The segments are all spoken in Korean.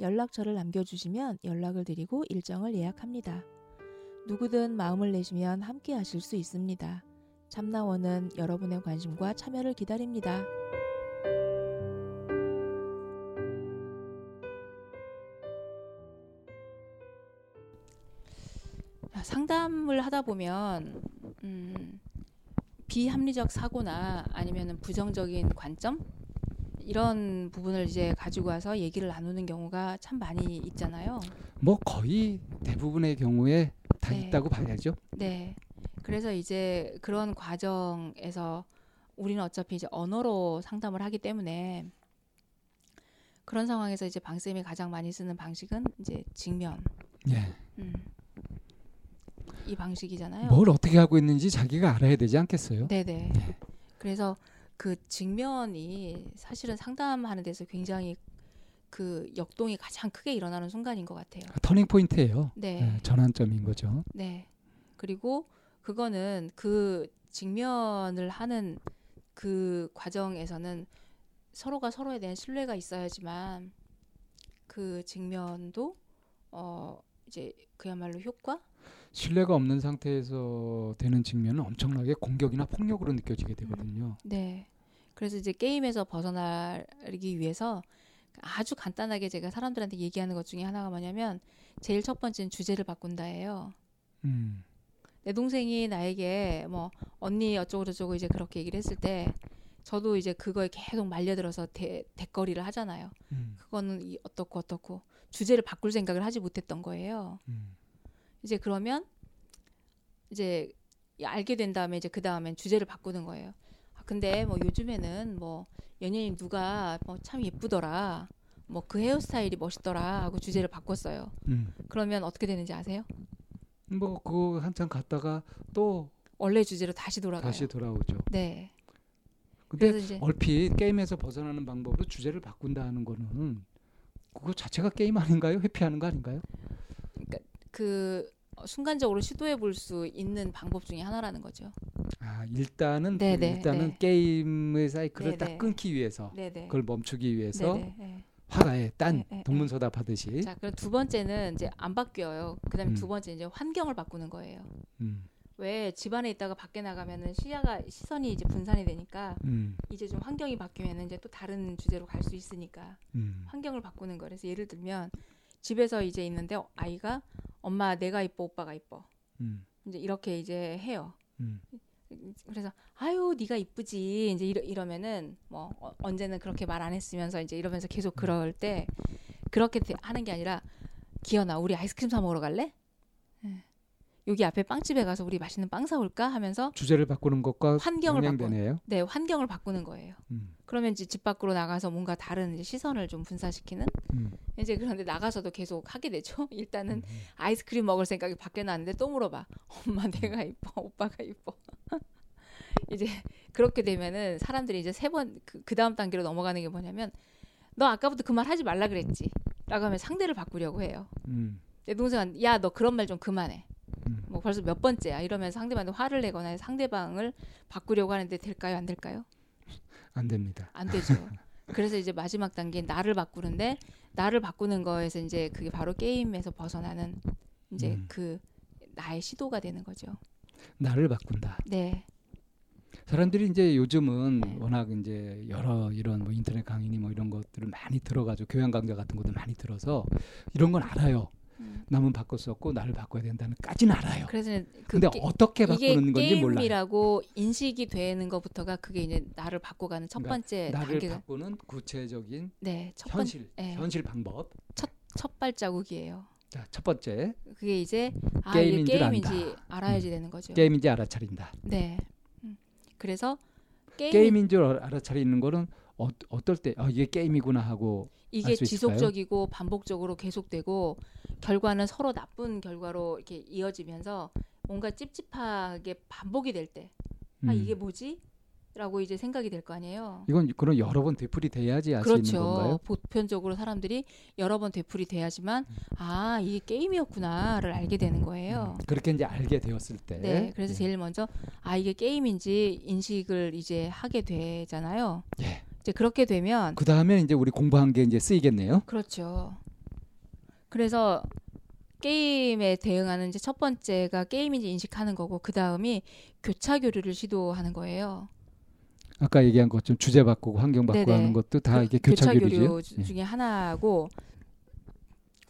연락처를 남겨주시면 연락을 드리고 일정을 예약합니다. 누구든 마음을 내시면 함께 하실 수 있습니다. 참나원은 여러분의 관심과 참여를 기다립니다. 상담을 하다 보면 음, 비합리적 사고나 아니면 부정적인 관점 이런 부분을 이제 가지고 와서 얘기를 나누는 경우가 참 많이 있잖아요. 뭐 거의 대부분의 경우에 다 네. 있다고 봐야죠. 네. 그래서 이제 그런 과정에서 우리는 어차피 이제 언어로 상담을 하기 때문에 그런 상황에서 이제 방쌤이 가장 많이 쓰는 방식은 이제 직면. 예. 음. 이 방식이잖아요. 뭘 어떻게 하고 있는지 자기가 알아야 되지 않겠어요? 네네. 네. 그래서 그 직면이 사실은 상담하는 데서 굉장히 그 역동이 가장 크게 일어나는 순간인 것 같아요. 터닝 포인트예요. 네. 예, 전환점인 거죠. 네. 그리고 그거는 그 직면을 하는 그 과정에서는 서로가 서로에 대한 신뢰가 있어야지만 그 직면도 어 이제 그야말로 효과? 신뢰가 없는 상태에서 되는 직면은 엄청나게 공격이나 폭력으로 느껴지게 되거든요. 네. 그래서 이제 게임에서 벗어나기 위해서 아주 간단하게 제가 사람들한테 얘기하는 것 중에 하나가 뭐냐면 제일 첫 번째는 주제를 바꾼다예요. 음. 내 동생이 나에게 뭐 언니 어쩌고 저쩌고 이제 그렇게 얘기를 했을 때 저도 이제 그거에 계속 말려들어서 대, 대거리를 하잖아요. 음. 그거는 이 어떻고 어떻고 주제를 바꿀 생각을 하지 못했던 거예요. 음. 이제 그러면 이제 알게 된 다음에 이제 그 다음엔 주제를 바꾸는 거예요. 아, 근데 뭐 요즘에는 뭐 연예인 누가 뭐 참 예쁘더라. 뭐 그 헤어스타일이 멋있더라 하고 주제를 바꿨어요. 음. 그러면 어떻게 되는지 아세요? 뭐 그거 한참 갔다가 또 원래 주제로 다시 돌아가요. 다시 돌아오죠. 네. 근데 이제 얼핏 게임에서 벗어나는 방법으로 주제를 바꾼다 하는 거는 그거 자체가 게임 아닌가요? 회피하는 거 아닌가요? 그 어, 순간적으로 시도해 볼 수 있는 방법 중에 하나라는 거죠. 아 일단은 네, 네, 일단은 네. 게임의 사이클을 네, 딱 네. 끊기 위해서 네네. 그걸 멈추기 위해서 네네. 네. 화가에 딴 네, 네, 동문서답 하듯이 자, 그럼 두 번째는 이제 안 바뀌어요. 그다음에 음. 두 번째 이제 환경을 바꾸는 거예요. 음, 왜 집안에 있다가 밖에 나가면은 시야가 시선이 이제 분산이 되니까 음, 이제 좀 환경이 바뀌면은 이제 또 다른 주제로 갈 수 있으니까 음, 환경을 바꾸는 거. 그래서 예를 들면 집에서 이제 있는데 아이가 엄마 내가 이뻐 오빠가 이뻐 음, 이제 이렇게 이제 해요. 음, 그래서 아유 네가 이쁘지 이제 이러, 이러면은 뭐 어, 언제는 그렇게 말 안 했으면서 이제 이러면서 계속 그럴 때 그렇게 되- 하는 게 아니라 기현아 우리 아이스크림 사 먹으러 갈래? 예. 여기 앞에 빵집에 가서 우리 맛있는 빵 사올까 하면서 주제를 바꾸는 것과 환경을 병행되네요. 네 환경을 바꾸는 거예요. 음, 그러면 이제 집 밖으로 나가서 뭔가 다른 시선을 좀 분산시키는 음, 이제 그런데 나가서도 계속 하게 되죠. 일단은 음, 아이스크림 먹을 생각이 밖에 나는데 또 물어봐. 엄마 내가 이뻐, 오빠가 이뻐. 이제 그렇게 되면은 사람들이 이제 세 번그 다음 단계로 넘어가는 게 뭐냐면 너 아까부터 그 말 하지 말라 그랬지. 라고 하면 상대를 바꾸려고 해요. 음, 내 동생은 야너 그런 말 좀 그만해. 음. 뭐 벌써 몇 번째야. 이러면서 상대방한테 화를 내거나 상대방을 바꾸려고 하는데 될까요? 안 될까요? 안 됩니다. 안 되죠. 그래서 이제 마지막 단계 나를 바꾸는데 나를 바꾸는 거에서 이제 그게 바로 게임에서 벗어나는 이제 음. 그 나의 시도가 되는 거죠. 나를 바꾼다. 네. 사람들이 이제 요즘은 네. 워낙 이제 여러 이런 뭐 인터넷 강의니 뭐 이런 것들을 많이 들어가지고 교양 강좌 같은 것들 많이 들어서 이런 건 알아요. 음. 남은 없고 나를 바꿔야 된다는까지는 알아요. 그래서 그 근데 게- 어떻게 바꾸는 건지 몰라요. 게임이라고 인식이 되는 것부터가 그게 이제 나를 바꿔가는 첫 그러니까 번째 나를 단계가 바꾸는 구체적인 네, 첫 번, 현실 네. 현실 방법. 첫 발자국이에요. 자, 첫 번째 그게 이제 아 게임인 줄 게임인지 안다. 음. 알아야지 되는 거죠. 게임인지 알아차린다. 네. 음. 그래서 게임, 게임인 줄 알아차리는 거는 어, 어떨 때 아, 이게 게임이구나 하고 이게 알수 있을까요? 지속적이고 반복적으로 계속되고 결과는 서로 나쁜 결과로 이렇게 이어지면서 뭔가 찝찝하게 반복이 될 때 아 음. 이게 뭐지? 라고 이제 생각이 될 거 아니에요. 이건 그런 여러 번 되풀이 돼야지 알 수 있는 그렇죠. 건가요? 보편적으로 사람들이 여러 번 되풀이 돼야지만 음. 아 이게 게임이었구나를 알게 되는 거예요. 음, 그렇게 이제 알게 되었을 때 네, 그래서 예. 제일 먼저 아 이게 게임인지 인식을 이제 하게 되잖아요. 예. 이제 그렇게 되면 그 다음에 이제 우리 공부한 게 이제 쓰이겠네요. 그렇죠. 그래서 게임에 대응하는 이제 첫 번째가 게임인지 인식하는 거고 그 다음이 교차 교류를 시도하는 거예요. 아까 얘기한 것좀 주제 바꾸고 환경 바꾸고. 하는 것도 다 그 이게 교차. 교류 주- 예. 중에 하나고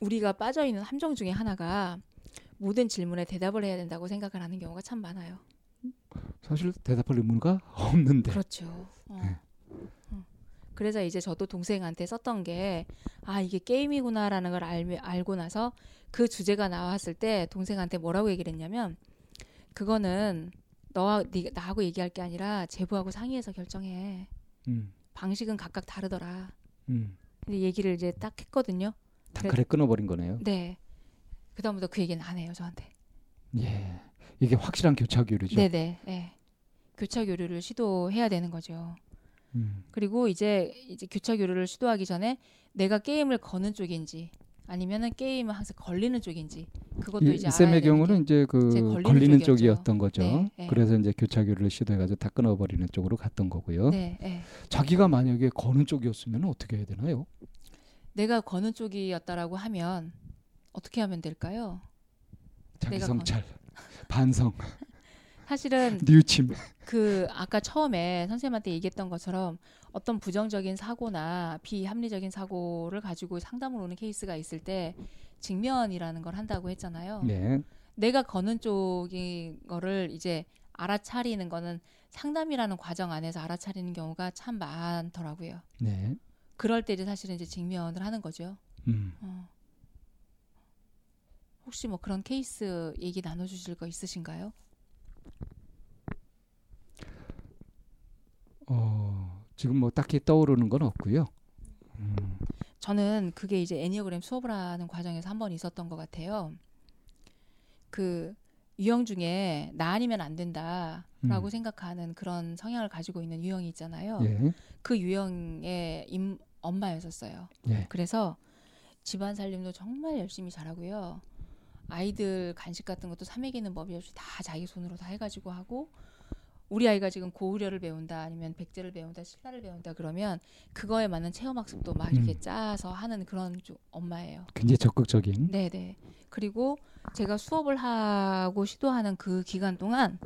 우리가 빠져 있는 함정 중에 하나가 모든 질문에 대답을 해야 된다고 생각을 하는 경우가 참 많아요. 사실 대답할 의무가 없는데. 그렇죠. 어. 네. 어. 그래서 이제 저도 동생한테 썼던 게 아 이게 게임이구나라는 걸 알, 알고 나서 그 주제가 나왔을 때 동생한테 뭐라고 얘기를 했냐면 그거는 너와 네, 나하고 얘기할 게 아니라 제부하고 상의해서 결정해. 음, 방식은 각각 다르더라. 음. 근데 얘기를 이제 딱 했거든요. 다 그래- 끊어버린 거네요. 네. 그다음부터 그 얘기는 안 해요 저한테. 예, 이게 확실한 교차 교류죠. 네네. 네. 교차 교류를 시도해야 되는 거죠. 음, 그리고 이제 이제 교차 교류를 시도하기 전에 내가 게임을 거는 쪽인지 아니면은 게임을 항상 걸리는 쪽인지 그것도 이, 이제 이 쌤의 경우는 게- 이제 그 걸리는 걸리는. 쪽이었던 거죠. 네, 네. 그래서 이제 교차 교류를 시도해가지고 다 끊어버리는 쪽으로 갔던 거고요. 네, 네. 자기가 만약에 거는 쪽이었으면 어떻게 해야 되나요? 내가 거는 쪽이었다라고 하면 어떻게 하면 될까요? 자기 성찰, 반성, 사실은 뉘우침. 그 아까 처음에 선생님한테 얘기했던 것처럼 어떤 부정적인 사고나 비합리적인 사고를 가지고 상담을 오는 케이스가 있을 때 직면이라는 걸 한다고 했잖아요. 네, 내가 거는 쪽인 거를 이제 알아차리는 거는 상담이라는 과정 안에서 알아차리는 경우가 참 많더라고요. 네. 그럴 때 이제 사실은 이제 직면을 하는 거죠. 음. 어. 혹시 뭐 그런 케이스 얘기 나눠주실 거 있으신가요? 어, 지금 뭐 딱히 떠오르는 건 없고요. 음, 저는 그게 이제 애니어그램 수업을 하는 과정에서 한 번 있었던 것 같아요. 그 유형 중에 나 아니면 안 된다라고 음. 생각하는 그런 성향을 가지고 있는 유형이 있잖아요. 예, 그 유형의 임, 엄마였었어요. 예. 그래서 집안 살림도 정말 열심히 잘하고요. 아이들 간식 같은 것도 사 먹이는 법이 없이 다 자기 손으로 다 해가지고 하고 우리 아이가 지금 고우려를 배운다 아니면 백제를 배운다 신라를 배운다 그러면 그거에 맞는 체험 학습도 막 이렇게 음. 짜서 하는 그런 좀 엄마예요. 굉장히 적극적인. 네네. 그리고 제가 수업을 하고 시도하는 그 기간 동안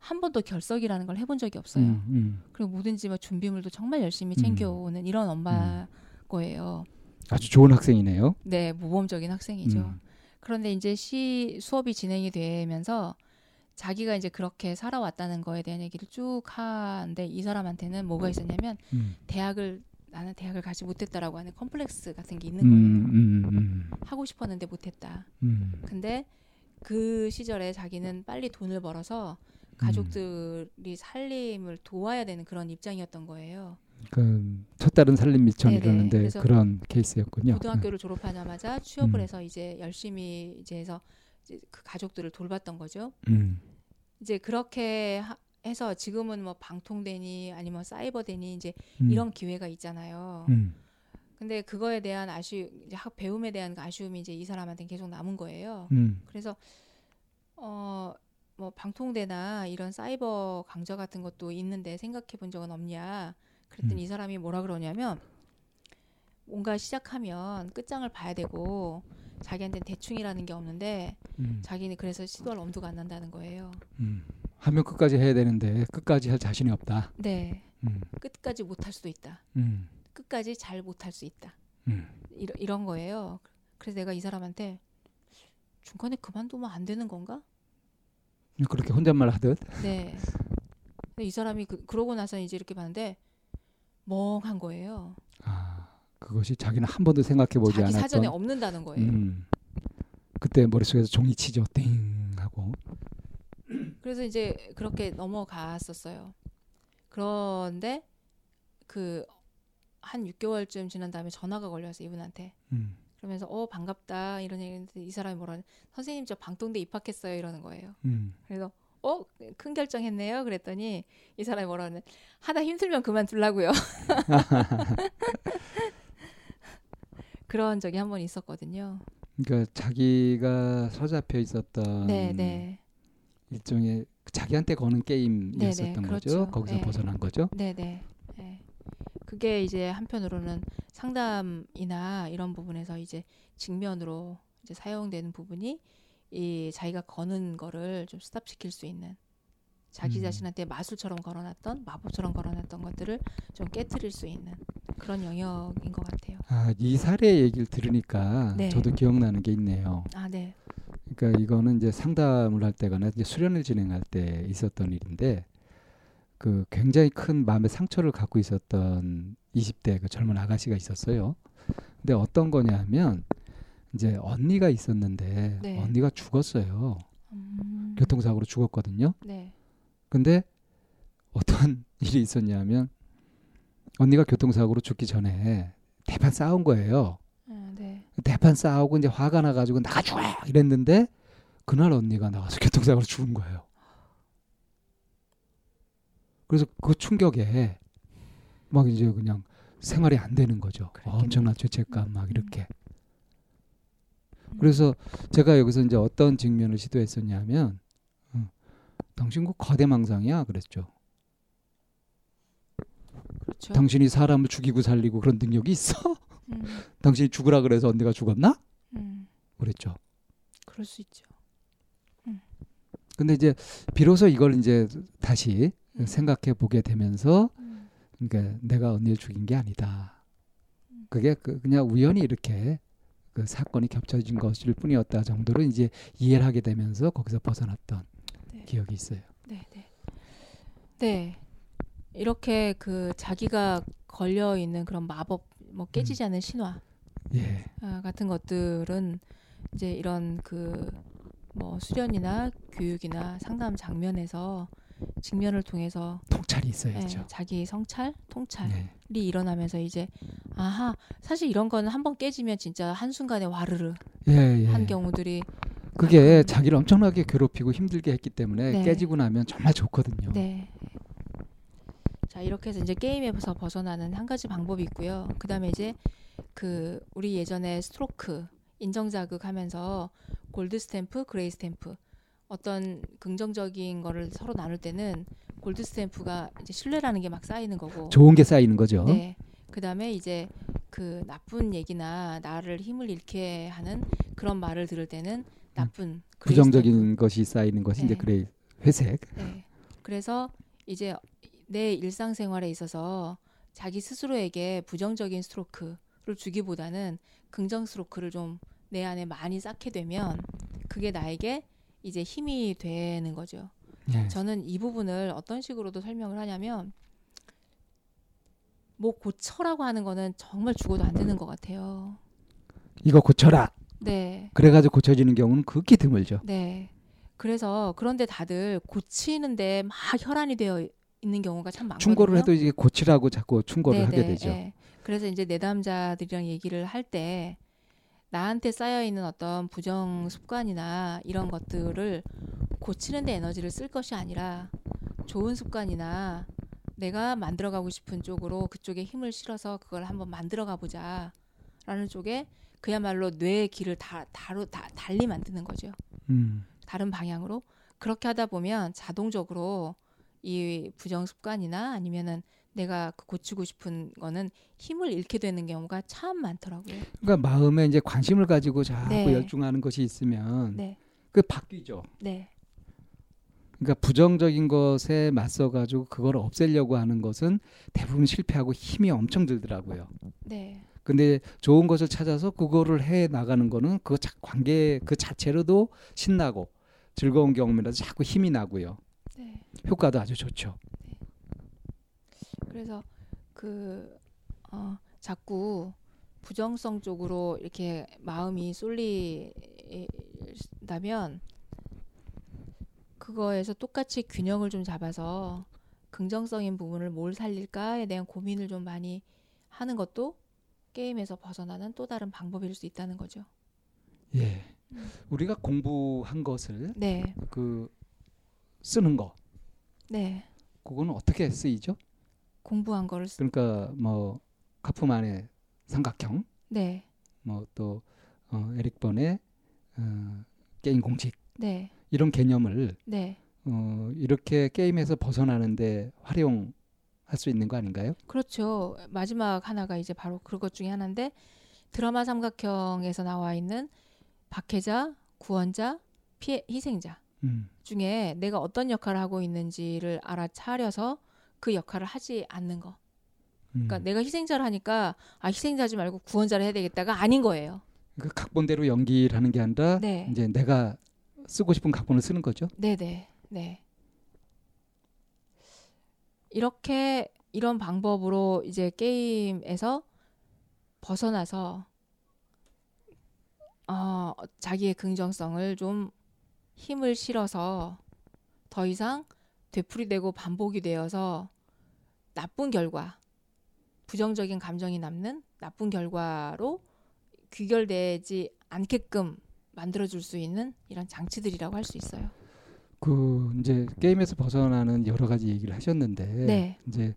한 번도 결석이라는 걸 해본 적이 없어요. 음, 음. 그리고 뭐든지 뭐 준비물도 정말 열심히 음. 챙겨오는 이런 엄마 거예요. 아주 좋은 학생이네요. 네, 모범적인 학생이죠. 음, 그런데 이제 시 수업이 진행이 되면서 자기가 이제 그렇게 살아왔다는 거에 대한 얘기를 쭉 하는데 이 사람한테는 뭐가 있었냐면 음, 대학을 나는 대학을 가지 못했다라고 하는 컴플렉스 같은 게 있는 음, 거예요. 음, 음, 하고 싶었는데 못했다. 음. 근데 그 시절에 자기는 빨리 돈을 벌어서 음. 가족들이 살림을 도와야 되는 그런 입장이었던 거예요. 그 첫달은 살림 미천 네네. 이러는데 그래서 그런 케이스였군요. 고등학교를 졸업하자마자 취업을 음. 해서 이제 열심히 이제 해서 이제 그 가족들을 돌봤던 거죠. 음, 이제 그렇게 하- 해서 지금은 뭐 방통되니 아니면 사이버되니 이제 음, 이런 기회가 있잖아요. 음, 근데 그거에 대한 아쉬 이제 학 배움에 대한 그 아쉬움이 이제 이 사람한테 계속 남은 거예요. 음, 그래서 어 뭐 방통대나 이런 사이버 강좌 같은 것도 있는데 생각해 본 적은 없냐? 그랬더니 음. 이 사람이 뭐라 그러냐면 뭔가 시작하면 끝장을 봐야 되고 자기한테는 대충이라는 게 없는데 음, 자기는 그래서 시도할 엄두가 안 난다는 거예요. 음. 하면 끝까지 해야 되는데 끝까지 할 자신이 없다. 네. 음, 끝까지 못할 수도 있다. 음, 끝까지 잘 못할 수 있다. 음. 이런, 이런 거예요. 그래서 내가 이 사람한테 중간에 그만두면 안 되는 건가? 그렇게 혼잣말 하듯. 네. 근데 이 사람이 그, 그러고 나서 이제 이렇게 봤는데 멍한 거예요. 아, 그것이 자기는 한 번도 생각해 보지 않았던. 사전에 없는다는 거예요. 음. 그때 머릿속에서 종이 치죠. 띵 하고. 그래서 이제 그렇게 넘어갔었어요. 그런데 그 한 6개월쯤 지난 다음에 전화가 걸려서 이분한테 음. 그러면서 어 반갑다 이런 얘기했는데 이 사람이 뭐라 선생님 저 방통대 입학했어요 이러는 거예요. 음. 그래서 어 큰 결정했네요 그랬더니 이 사람이 뭐라 하는 하다 힘들면 그만둘라고요. 그런 적이 한 번 있었거든요. 그러니까 자기가 서잡혀 있었던 네, 네. 일종의 자기한테 거는 게임이었었던 네, 네, 거죠. 그렇죠. 거기서 네. 벗어난 거죠. 네, 네. 네. 그게 이제 한편으로는 상담이나 이런 부분에서 이제 직면으로 이제 사용되는 부분이 이 자기가 거는 거를 좀 스탑시킬 수 있는 자기 음. 자신한테 마술처럼 걸어놨던 마법처럼 걸어놨던 것들을 좀 깨뜨릴 수 있는 그런 영역인 것 같아요. 아, 이 사례 얘기를 들으니까 네. 저도 기억나는 게 있네요. 아, 네, 그러니까 이거는 이제 상담을 할 때거나 이제 수련을 진행할 때 있었던 일인데 그 굉장히 큰 마음의 상처를 갖고 있었던 20대 그 젊은 아가씨가 있었어요. 근데 어떤 거냐면 이제 언니가 있었는데 네. 언니가 죽었어요. 음, 교통사고로 죽었거든요. 네, 근데 어떤 일이 있었냐면 언니가 교통사고로 죽기 전에 대판 싸운 거예요. 아, 네, 대판 싸우고 이제 화가 나가지고 나가줘 이랬는데 그날 언니가 나가서 교통사고로 죽은 거예요. 그래서 그 충격에 막 이제 그냥 생활이 안 되는 거죠. 그랬겠네. 엄청난 죄책감 막 음. 이렇게. 음. 그래서 제가 여기서 이제 어떤 직면을 시도했었냐면, 어, 당신 그 거대 망상이야 그랬죠. 그렇죠. 당신이 사람을 죽이고 살리고 그런 능력이 있어? 음, 당신이 죽으라 그래서 언니가 죽었나? 음, 그랬죠. 그럴 수 있죠. 근데 이제 비로소 이걸 이제 다시 음. 생각해 보게 되면서 음, 그러니까 내가 언니를 죽인 게 아니다. 음. 그게 그 그냥 우연히 이렇게 그 사건이 겹쳐진 것일 뿐이었다 정도로 이제 이해를 하게 되면서 거기서 벗어났던 네. 기억이 있어요. 네, 네. 네. 이렇게 그 자기가 걸려 있는 그런 마법 뭐 깨지지 않는 신화 예. 아, 같은 것들은 이제 이런 그 뭐 수련이나 교육이나 상담 장면에서 직면을 통해서 통찰이 예, 있어야죠. 자기 성찰, 통찰이 네. 일어나면서 이제 아하 사실 이런 거는 한번 깨지면 진짜 한 순간에 와르르 예, 예. 한 경우들이 그게 자기를 엄청나게 괴롭히고 힘들게 했기 때문에 네. 깨지고 나면 정말 좋거든요. 네. 자 이렇게 해서 이제 게임에서 벗어나는 한 가지 방법이 있고요. 그다음에 이제 그 우리 예전에 stroke 인정 자극하면서 gold stamp, gray stamp 어떤 긍정적인 거를 서로 나눌 때는 gold stamp가 이제 신뢰라는 게 막 쌓이는 거고. 좋은 게 쌓이는 거죠. 네. 그다음에 이제 그 나쁜 얘기나 나를 힘을 잃게 하는 그런 말을 들을 때는 나쁜 gray 부정적인 것이 쌓이는 것이 이제 네. 그래 회색. 네. 그래서 이제 내 일상생활에 있어서 자기 스스로에게 부정적인 스트로크를 주기보다는 긍정 스트로크를 좀 내 안에 많이 쌓게 되면 그게 나에게 이제 힘이 되는 거죠. 예. 저는 이 부분을 어떤 식으로도 설명을 하냐면 뭐 고쳐라고 하는 거는 정말 죽어도 안 되는 것 같아요. 이거 고쳐라. 네. 그래가지고 고쳐지는 경우는 극히 드물죠. 네. 그래서 그런데 다들 고치는데 막 혈안이 되어 있는 경우가 참 많거든요. 충고를 해도 이게 고치라고 자꾸 충고를 하게 네네, 되죠. 예. 그래서 이제 내담자들이랑 얘기를 할 때 나한테 쌓여 있는 어떤 부정 습관이나 이런 것들을 고치는데 에너지를 쓸 것이 아니라 좋은 습관이나 내가 만들어가고 싶은 쪽으로 그쪽에 힘을 실어서 그걸 한번 만들어가 보자 라는 쪽에 그야말로 뇌의 길을 다, 다로, 다 달리 만드는 거죠. 음. 다른 방향으로 그렇게 하다 보면 자동적으로 이 부정 습관이나 아니면은 내가 그 고치고 싶은 거는 힘을 잃게 되는 경우가 참 많더라고요. 그러니까 마음에 이제 관심을 가지고 자꾸 네. 열중하는 것이 있으면 네, 그 바뀌죠. 네, 그러니까 부정적인 것에 맞서 가지고 그걸 없애려고 하는 것은 대부분 실패하고 힘이 엄청 들더라고요. 네, 근데 좋은 것을 찾아서 그거를 해 나가는 거는 그 자- 관계 그 자체로도 신나고 즐거운 경험이라서 자꾸 힘이 나고요. 네. 효과도 아주 좋죠. 그래서 그 어, 자꾸 부정성 쪽으로 이렇게 마음이 쏠린다면 그거에서 똑같이 균형을 좀 잡아서 긍정적인 부분을 뭘 살릴까에 대한 고민을 좀 많이 하는 것도 게임에서 벗어나는 또 다른 방법일 수 있다는 거죠. 예. 음. 우리가 공부한 것을 네, 그 쓰는 거 네. 그거는 어떻게 쓰이죠? 공부한 거를 쓰, 그러니까 뭐 카프만의 삼각형, 네, 뭐 또 어, 에릭 번의 어, 게임 공식 네, 이런 개념을 네. 어, 이렇게 게임에서 벗어나는데 활용 할 수 있는 거 아닌가요? 그렇죠. 마지막 하나가 이제 바로 그것 중에 하나인데 드라마 삼각형에서 나와 있는 박해자, 구원자, 피해, 희생자 음. 중에 내가 어떤 역할을 하고 있는지를 알아차려서 그 역할을 하지 않는 거. 음. 그러니까 내가 희생자를 하니까 아 희생자지 말고 구원자를 해야 되겠다가 아닌 거예요. 그 각본대로 연기를 하는 게 아니라 네, 이제 내가 쓰고 싶은 각본을 쓰는 거죠. 네, 네, 네. 이렇게 이런 방법으로 이제 게임에서 벗어나서 어, 자기의 긍정성을 좀 힘을 실어서 더 이상 되풀이되고 반복이 되어서 나쁜 결과, 부정적인 감정이 남는 나쁜 결과로 귀결되지 않게끔 만들어줄 수 있는 이런 장치들이라고 할 수 있어요. 그 이제 게임에서 벗어나는 여러 가지 얘기를 하셨는데 네. 이제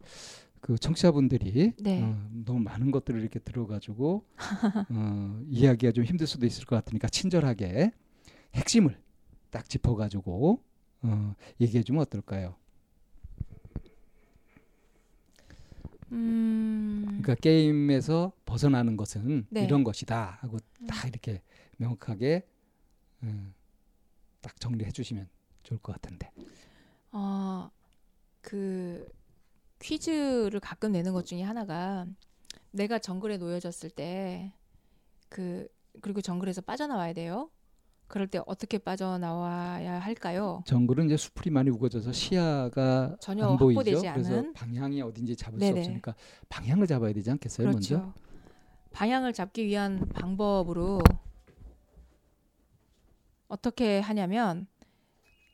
그 청취자분들이 네. 어, 너무 많은 것들을 이렇게 들어가지고 어, 이해하기가 좀 힘들 수도 있을 것 같으니까 친절하게 핵심을 딱 짚어가지고 어, 얘기해 주면 어떨까요? 음, 그러니까 게임에서 벗어나는 것은 네. 이런 것이다 하고 음. 딱 이렇게 명확하게 음, 딱 정리해 주시면 좋을 것 같은데. 어, 그 퀴즈를 가끔 내는 것 중에 하나가 내가 정글에 놓여졌을 때 그 그리고 정글에서 빠져나와야 돼요. 그럴 때 어떻게 빠져나와야 할까요? 정글은 이제 수풀이 많이 우거져서 시야가 전혀 안 보이죠. 그래서 방향이 어딘지 잡을 네네. 수 없으니까 방향을 잡아야 되지 않겠어요, 그렇죠. 먼저? 방향을 잡기 위한 방법으로 어떻게 하냐면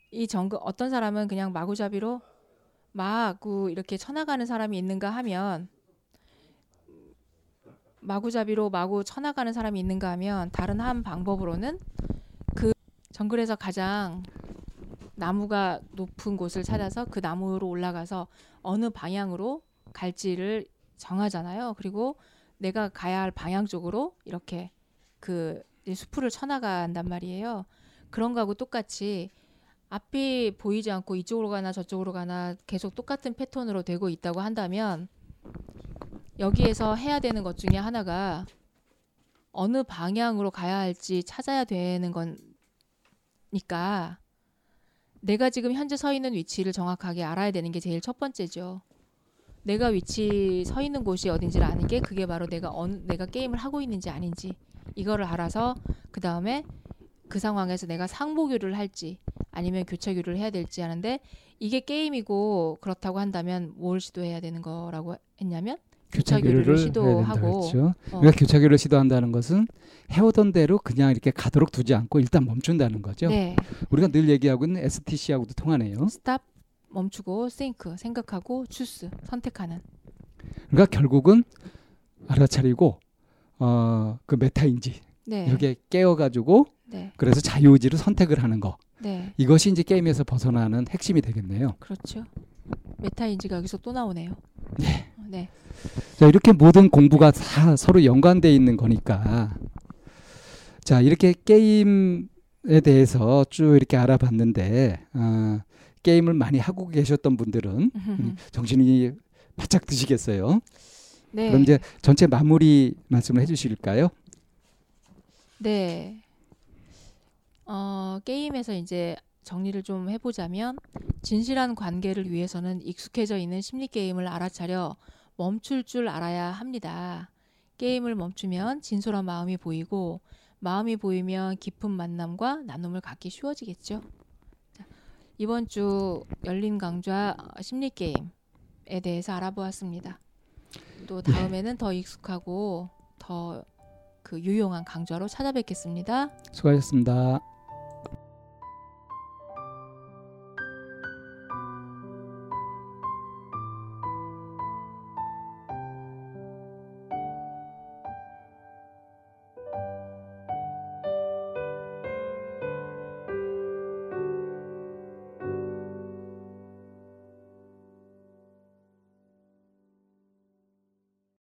이 정글 어떤 사람은 그냥 마구잡이로 마구 이렇게 쳐나가는 사람이 있는가 하면 마구잡이로 마구 쳐나가는 사람이 있는가 하면 다른 한 방법으로는 그 정글에서 가장 나무가 높은 곳을 찾아서 그 나무로 올라가서 어느 방향으로 갈지를 정하잖아요. 그리고 내가 가야 할 방향 쪽으로 이렇게 그 수풀을 쳐나간단 말이에요. 그런 거하고 똑같이 앞이 보이지 않고 이쪽으로 가나 저쪽으로 가나 계속 똑같은 패턴으로 되고 있다고 한다면 여기에서 해야 되는 것 중에 하나가 어느 방향으로 가야 할지 찾아야 되는 거니까 내가 지금 현재 서 있는 위치를 정확하게 알아야 되는 게 제일 첫 번째죠. 내가 위치 서 있는 곳이 어딘지를 아는 게 그게 바로 내가 어느 내가 게임을 하고 있는지 아닌지 이거를 알아서 그 다음에 그 상황에서 내가 상보교를 할지 아니면 교차교를 해야 될지 하는데 이게 게임이고 그렇다고 한다면 뭘 시도해야 되는 거라고 했냐면 교차교류를 교차 교류를 시도하고, 그랬죠. 어, 그러니까 교차교류를 시도한다는 것은 해오던 대로 그냥 이렇게 가도록 두지 않고 일단 멈춘다는 거죠. 네. 우리가 늘 얘기하고 있는 STC하고도 통하네요. stop 멈추고 think 생각하고 choose 선택하는. 그러니까 결국은 알아차리고 어, 그 메타인지 네. 이렇게 깨어가지고 네. 그래서 자유의지로 선택을 하는 거. 네, 이것이 이제 게임에서 벗어나는 핵심이 되겠네요. 그렇죠. 메타인지가 여기서 또 나오네요 네. 어, 네자 이렇게 모든 공부가 다 서로 연관돼 있는 거니까 자 이렇게 게임에 대해서 쭉 이렇게 알아봤는데 어, 게임을 많이 하고 계셨던 분들은 음, 정신이 바짝 드시겠어요. 네. 그럼 이제 전체 마무리 말씀을 해주실까요? 네. 어, 게임에서 이제 정리를 좀 해보자면 진실한 관계를 위해서는 익숙해져 있는 심리 게임을 알아차려 멈출 줄 알아야 합니다. 게임을 멈추면 진솔한 마음이 보이고 마음이 보이면 깊은 만남과 나눔을 갖기 쉬워지겠죠. 자, 이번 주 열린 강좌 어, 심리 게임에 대해서 알아보았습니다. 또 다음에는 더 익숙하고 더 그 유용한 강좌로 찾아뵙겠습니다. 수고하셨습니다.